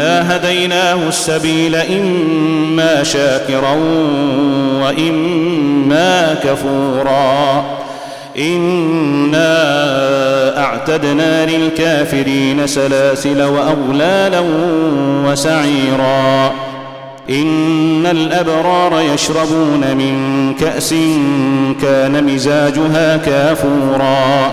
انا هديناه السبيل اما شاكرا واما كفورا انا اعتدنا للكافرين سلاسل واغلالا وسعيرا ان الابرار يشربون من كاس كان مزاجها كافورا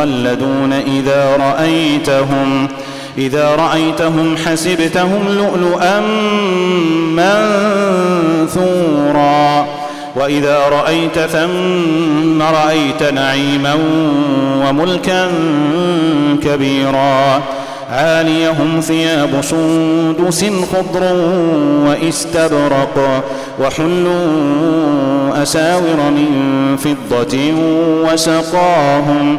مخلدون إذا رأيتهم إذا رأيتهم حسبتهم لؤلؤا منثورا وإذا رأيت ثم رأيت نعيما وملكا كبيرا. عاليهم ثياب سندس خضر واستبرق وحلوا أساور من فضة وسقاهم.